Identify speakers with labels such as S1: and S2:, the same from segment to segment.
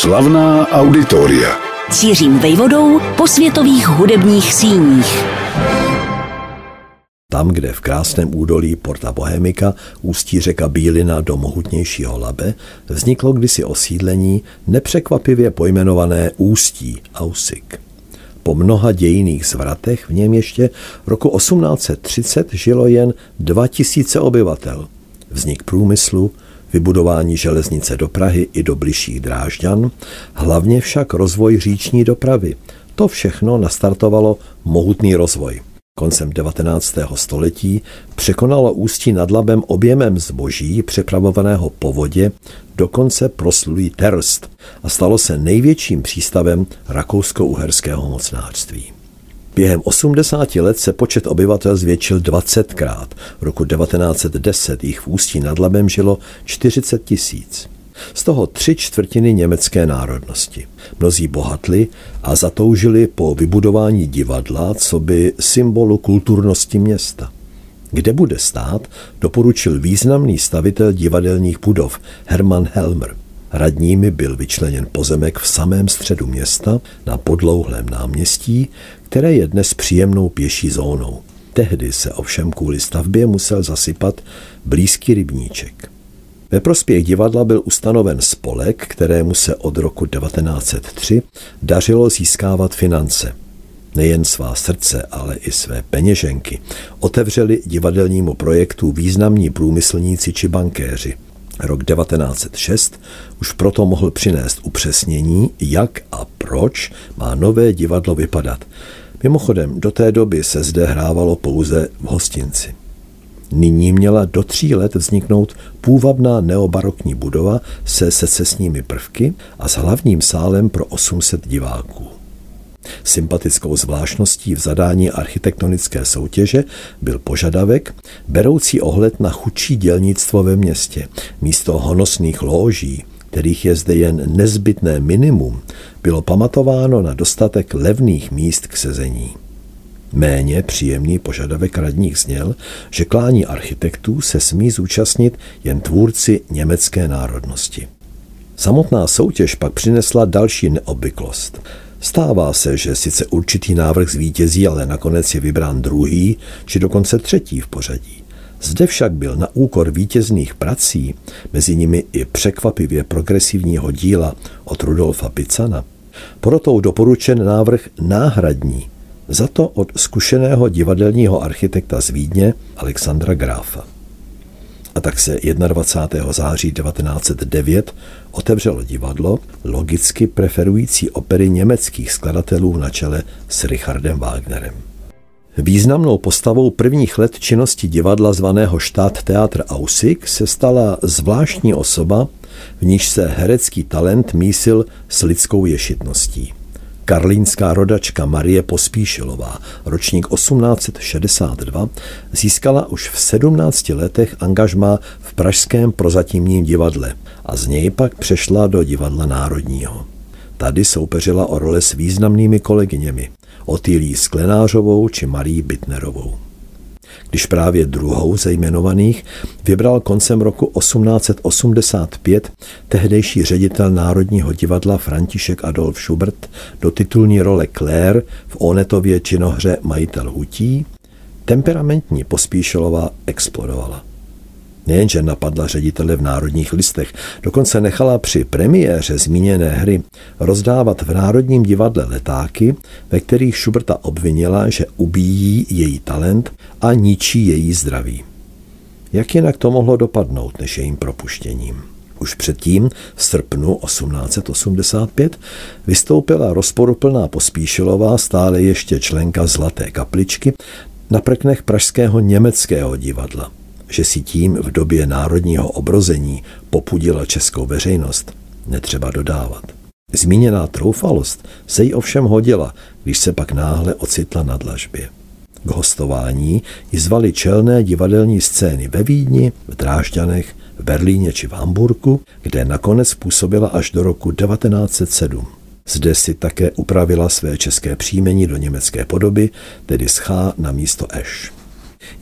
S1: Slavná auditoria.
S2: Cířím vejvodou po světových hudebních síních.
S3: Tam, kde v krásném údolí Porta Bohemika ústí řeka Bílina do mohutnějšího Labe, vzniklo kdysi osídlení nepřekvapivě pojmenované Ústí, Ausik. Po mnoha dějiných zvratech v něm ještě roku 1830 žilo jen 2000 obyvatel. Vznik průmyslu, vybudování železnice do Prahy i do bližších Drážďan, hlavně však rozvoj říční dopravy. To všechno nastartovalo mohutný rozvoj. Koncem 19. století překonalo Ústí nad Labem objemem zboží přepravovaného po vodě dokonce proslulý Terst a stalo se největším přístavem rakousko-uherského mocnářství. Během 80 let se počet obyvatel zvětšil 20krát. V roku 1910 jich v Ústí nad Labem žilo 40 tisíc. Z toho tři čtvrtiny německé národnosti. Mnozí bohatli a zatoužili po vybudování divadla, co by symbolu kulturnosti města. Kde bude stát, doporučil významný stavitel divadelních budov Hermann Helmer. Radními byl vyčleněn pozemek v samém středu města na podlouhlém náměstí, které je dnes příjemnou pěší zónou. Tehdy se ovšem kvůli stavbě musel zasypat blízký rybníček. Ve prospěch divadla byl ustanoven spolek, kterému se od roku 1903 dařilo získávat finance. Nejen svá srdce, ale i své peněženky otevřeli divadelnímu projektu významní průmyslníci či bankéři. Rok 1906 už proto mohl přinést upřesnění, jak a proč má nové divadlo vypadat. Mimochodem, do té doby se zde hrávalo pouze v hostinci. Nyní měla do tří let vzniknout půvabná neobarokní budova se secesními prvky a s hlavním sálem pro 800 diváků. Sympatickou zvláštností v zadání architektonické soutěže byl požadavek beroucí ohled na chudší dělnictvo ve městě. Místo honosných lóží, kterých je zde jen nezbytné minimum, bylo pamatováno na dostatek levných míst k sezení. Méně příjemný požadavek radních zněl, že klání architektů se smí zúčastnit jen tvůrci německé národnosti. Samotná soutěž pak přinesla další neobvyklost. Stává se, že sice určitý návrh zvítězí, ale nakonec je vybrán druhý, či dokonce třetí v pořadí. Zde však byl na úkor vítězných prací, mezi nimi i překvapivě progresivního díla od Rudolfa Picana, proto doporučen návrh náhradní, za to od zkušeného divadelního architekta z Vídně Alexandra Gráfa. A tak se 21. září 1909 otevřelo divadlo, logicky preferující opery německých skladatelů na čele s Richardem Wagnerem. Významnou postavou prvních let činnosti divadla zvaného Štát Teatr Ausik se stala zvláštní osoba, v níž se herecký talent mísil s lidskou ješitností. Karlínská rodačka Marie Pospíšilová, ročník 1862, získala už v 17 letech angažma v Pražském prozatímním divadle a z něj pak přešla do divadla národního. Tady soupeřila o role s významnými kolegyněmi, Otýlí Sklenářovou či Marí Bitnerovou když právě druhou ze jmenovaných vybral koncem roku 1885 tehdejší ředitel Národního divadla František Adolf Schubert do titulní role Claire v Onetově činohře Majitel hutí, temperamentní Pospíšilová explodovala. Nejenže napadla ředitele v národních listech, dokonce nechala při premiéře zmíněné hry rozdávat v Národním divadle letáky, ve kterých Schuberta obvinila, že ubíjí její talent a ničí její zdraví. Jak jinak to mohlo dopadnout než jejím propuštěním? Už předtím, v srpnu 1885, vystoupila rozporuplná Pospíšilová, stále ještě členka Zlaté kapličky, na prknech Pražského německého divadla že si tím v době národního obrození popudila českou veřejnost, netřeba dodávat. Zmíněná troufalost se jí ovšem hodila, když se pak náhle ocitla na dlažbě. K hostování ji zvali čelné divadelní scény ve Vídni, v Drážďanech, v Berlíně či v Hamburku, kde nakonec působila až do roku 1907. Zde si také upravila své české příjmení do německé podoby, tedy schá na místo Eš.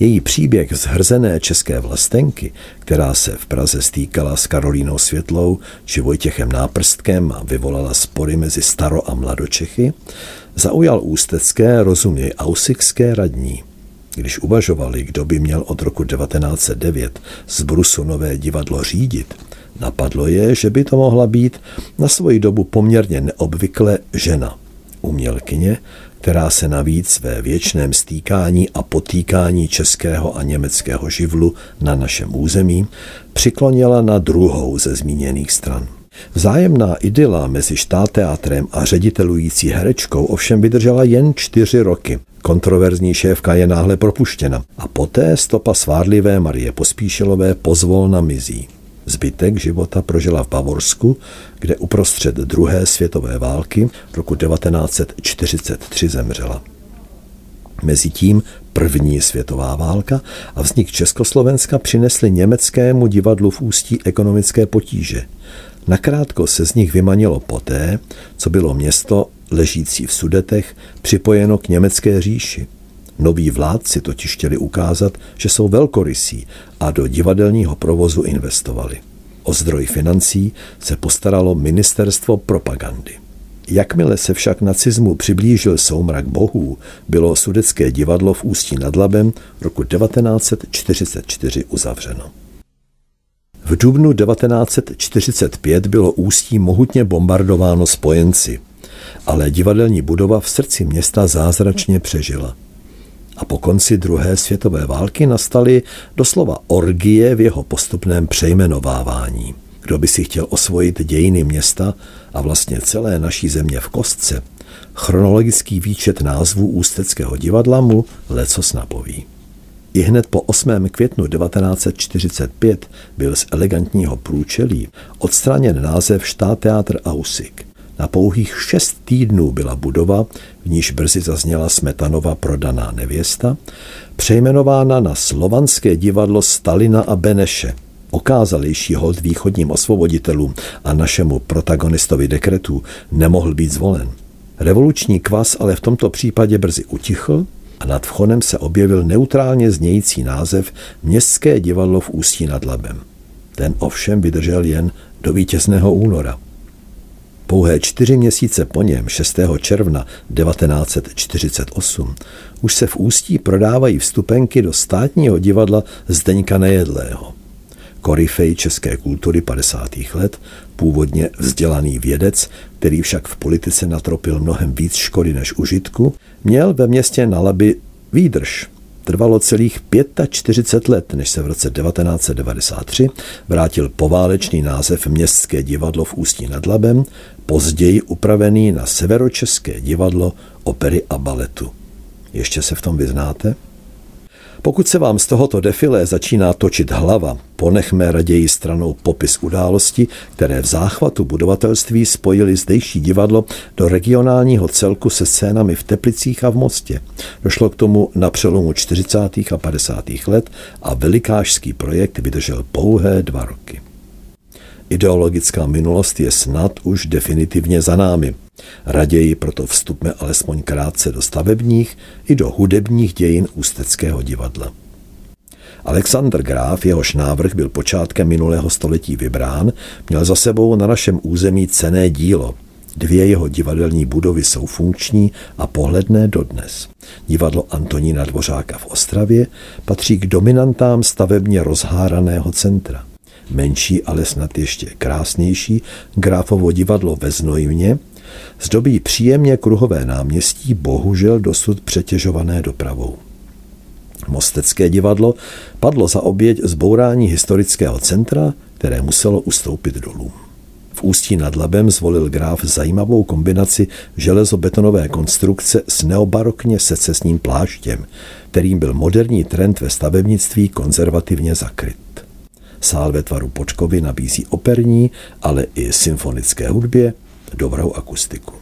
S3: Její příběh z hrzené české vlastenky, která se v Praze stýkala s Karolínou Světlou či Vojtěchem Náprstkem a vyvolala spory mezi staro- a mladočechy, zaujal ústecké, rozuměj ausikské radní. Když uvažovali, kdo by měl od roku 1909 z Brusu nové divadlo řídit, napadlo je, že by to mohla být na svoji dobu poměrně neobvykle žena, umělkyně, která se navíc ve věčném stýkání a potýkání českého a německého živlu na našem území přiklonila na druhou ze zmíněných stran. Vzájemná idyla mezi štáteátrem a ředitelující herečkou ovšem vydržela jen čtyři roky. Kontroverzní šéfka je náhle propuštěna a poté stopa svádlivé Marie Pospíšilové pozvolna mizí. Zbytek života prožila v Bavorsku, kde uprostřed druhé světové války roku 1943 zemřela. Mezitím první světová válka a vznik Československa přinesly německému divadlu v ústí ekonomické potíže. Nakrátko se z nich vymanilo poté, co bylo město ležící v Sudetech připojeno k německé říši. Noví vládci totiž chtěli ukázat, že jsou velkorysí a do divadelního provozu investovali. O zdroj financí se postaralo ministerstvo propagandy. Jakmile se však nacismu přiblížil soumrak bohů, bylo sudecké divadlo v Ústí nad Labem roku 1944 uzavřeno. V dubnu 1945 bylo Ústí mohutně bombardováno spojenci, ale divadelní budova v srdci města zázračně přežila a po konci druhé světové války nastaly doslova orgie v jeho postupném přejmenovávání. Kdo by si chtěl osvojit dějiny města a vlastně celé naší země v kostce, chronologický výčet názvů Ústeckého divadla mu lecos napoví. I hned po 8. květnu 1945 byl z elegantního průčelí odstraněn název Štátteátr Ausik. Na pouhých šest týdnů byla budova, v níž brzy zazněla Smetanova prodaná nevěsta, přejmenována na slovanské divadlo Stalina a Beneše, okázalejší hold východním osvoboditelům a našemu protagonistovi dekretů nemohl být zvolen. Revoluční kvas ale v tomto případě brzy utichl a nad vchodem se objevil neutrálně znějící název Městské divadlo v Ústí nad Labem. Ten ovšem vydržel jen do vítězného února. Pouhé čtyři měsíce po něm, 6. června 1948, už se v Ústí prodávají vstupenky do státního divadla Zdeňka Nejedlého. Korifej české kultury 50. let, původně vzdělaný vědec, který však v politice natropil mnohem víc škody než užitku, měl ve městě na Labi výdrž Trvalo celých 45 let, než se v roce 1993 vrátil poválečný název Městské divadlo v Ústí nad Labem, později upravený na Severočeské divadlo opery a baletu. Ještě se v tom vyznáte? Pokud se vám z tohoto defilé začíná točit hlava, ponechme raději stranou popis události, které v záchvatu budovatelství spojili zdejší divadlo do regionálního celku se scénami v Teplicích a v Mostě. Došlo k tomu na přelomu 40. a 50. let a velikářský projekt vydržel pouhé dva roky. Ideologická minulost je snad už definitivně za námi. Raději proto vstupme alespoň krátce do stavebních i do hudebních dějin Ústeckého divadla. Alexander Graf, jehož návrh byl počátkem minulého století vybrán, měl za sebou na našem území cené dílo. Dvě jeho divadelní budovy jsou funkční a pohledné dodnes. Divadlo Antonína Dvořáka v Ostravě patří k dominantám stavebně rozháraného centra menší, ale snad ještě krásnější, Gráfovo divadlo ve Znojmě, zdobí příjemně kruhové náměstí, bohužel dosud přetěžované dopravou. Mostecké divadlo padlo za oběť zbourání historického centra, které muselo ustoupit dolů. V Ústí nad Labem zvolil gráf zajímavou kombinaci železobetonové konstrukce s neobarokně secesním pláštěm, kterým byl moderní trend ve stavebnictví konzervativně zakryt. Sál ve tvaru počkovy nabízí operní, ale i symfonické hudbě dobrou akustiku.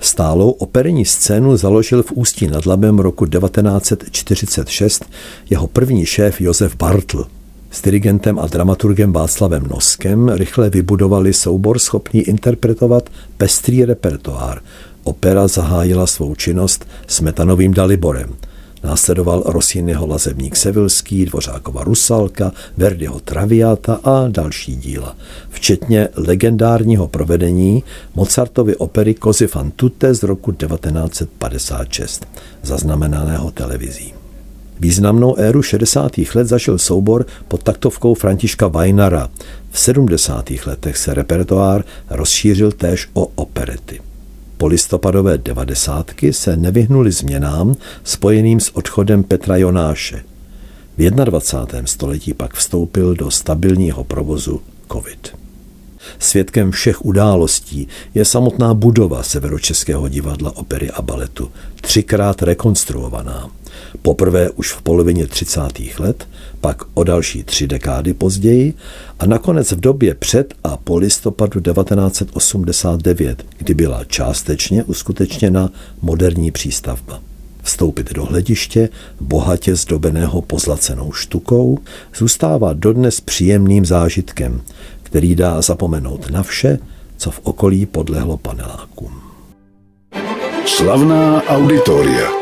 S3: Stálou operní scénu založil v Ústí nad Labem roku 1946 jeho první šéf Josef Bartl. S dirigentem a dramaturgem Václavem Noskem rychle vybudovali soubor schopný interpretovat pestrý repertoár. Opera zahájila svou činnost Smetanovým Daliborem. Následoval Rossiniho Lazebník Sevilský, Dvořákova Rusalka, Verdiho Traviata a další díla, včetně legendárního provedení Mozartovy opery Cosi fan tutte z roku 1956, zaznamenaného televizí. Významnou éru 60. let zažil soubor pod taktovkou Františka Weinara. V 70. letech se repertoár rozšířil též o operety. Polistopadové devadesátky se nevyhnuli změnám spojeným s odchodem Petra Jonáše. V 21. století pak vstoupil do stabilního provozu COVID. Svědkem všech událostí je samotná budova Severočeského divadla opery a baletu, třikrát rekonstruovaná. Poprvé už v polovině 30. let, pak o další tři dekády později a nakonec v době před a po listopadu 1989, kdy byla částečně uskutečněna moderní přístavba. Vstoupit do hlediště, bohatě zdobeného pozlacenou štukou, zůstává dodnes příjemným zážitkem, který dá zapomenout na vše, co v okolí podlehlo panelákům.
S1: Slavná auditoria.